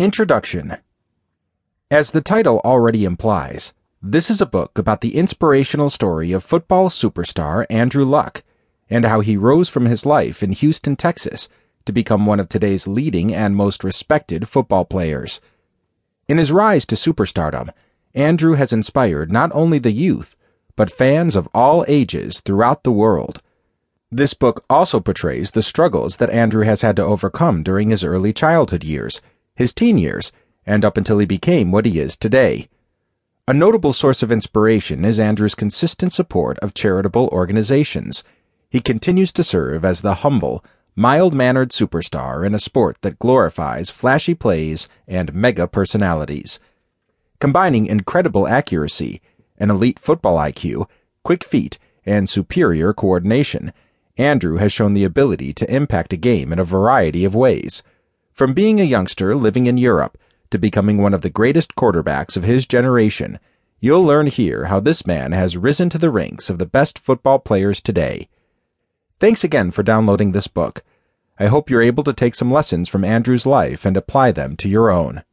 Introduction As the title already implies, this is a book about the inspirational story of football superstar Andrew Luck and how he rose from his life in Houston, Texas to become one of today's leading and most respected football players. In his rise to superstardom, Andrew has inspired not only the youth, but fans of all ages throughout the world. This book also portrays the struggles that Andrew has had to overcome during his early childhood years his teen years, and up until he became what he is today. A notable source of inspiration is Andrew's consistent support of charitable organizations. He continues to serve as the humble, mild mannered superstar in a sport that glorifies flashy plays and mega personalities. Combining incredible accuracy, an elite football IQ, quick feet, and superior coordination, Andrew has shown the ability to impact a game in a variety of ways. From being a youngster living in Europe to becoming one of the greatest quarterbacks of his generation, you'll learn here how this man has risen to the ranks of the best football players today. Thanks again for downloading this book. I hope you're able to take some lessons from Andrew's life and apply them to your own.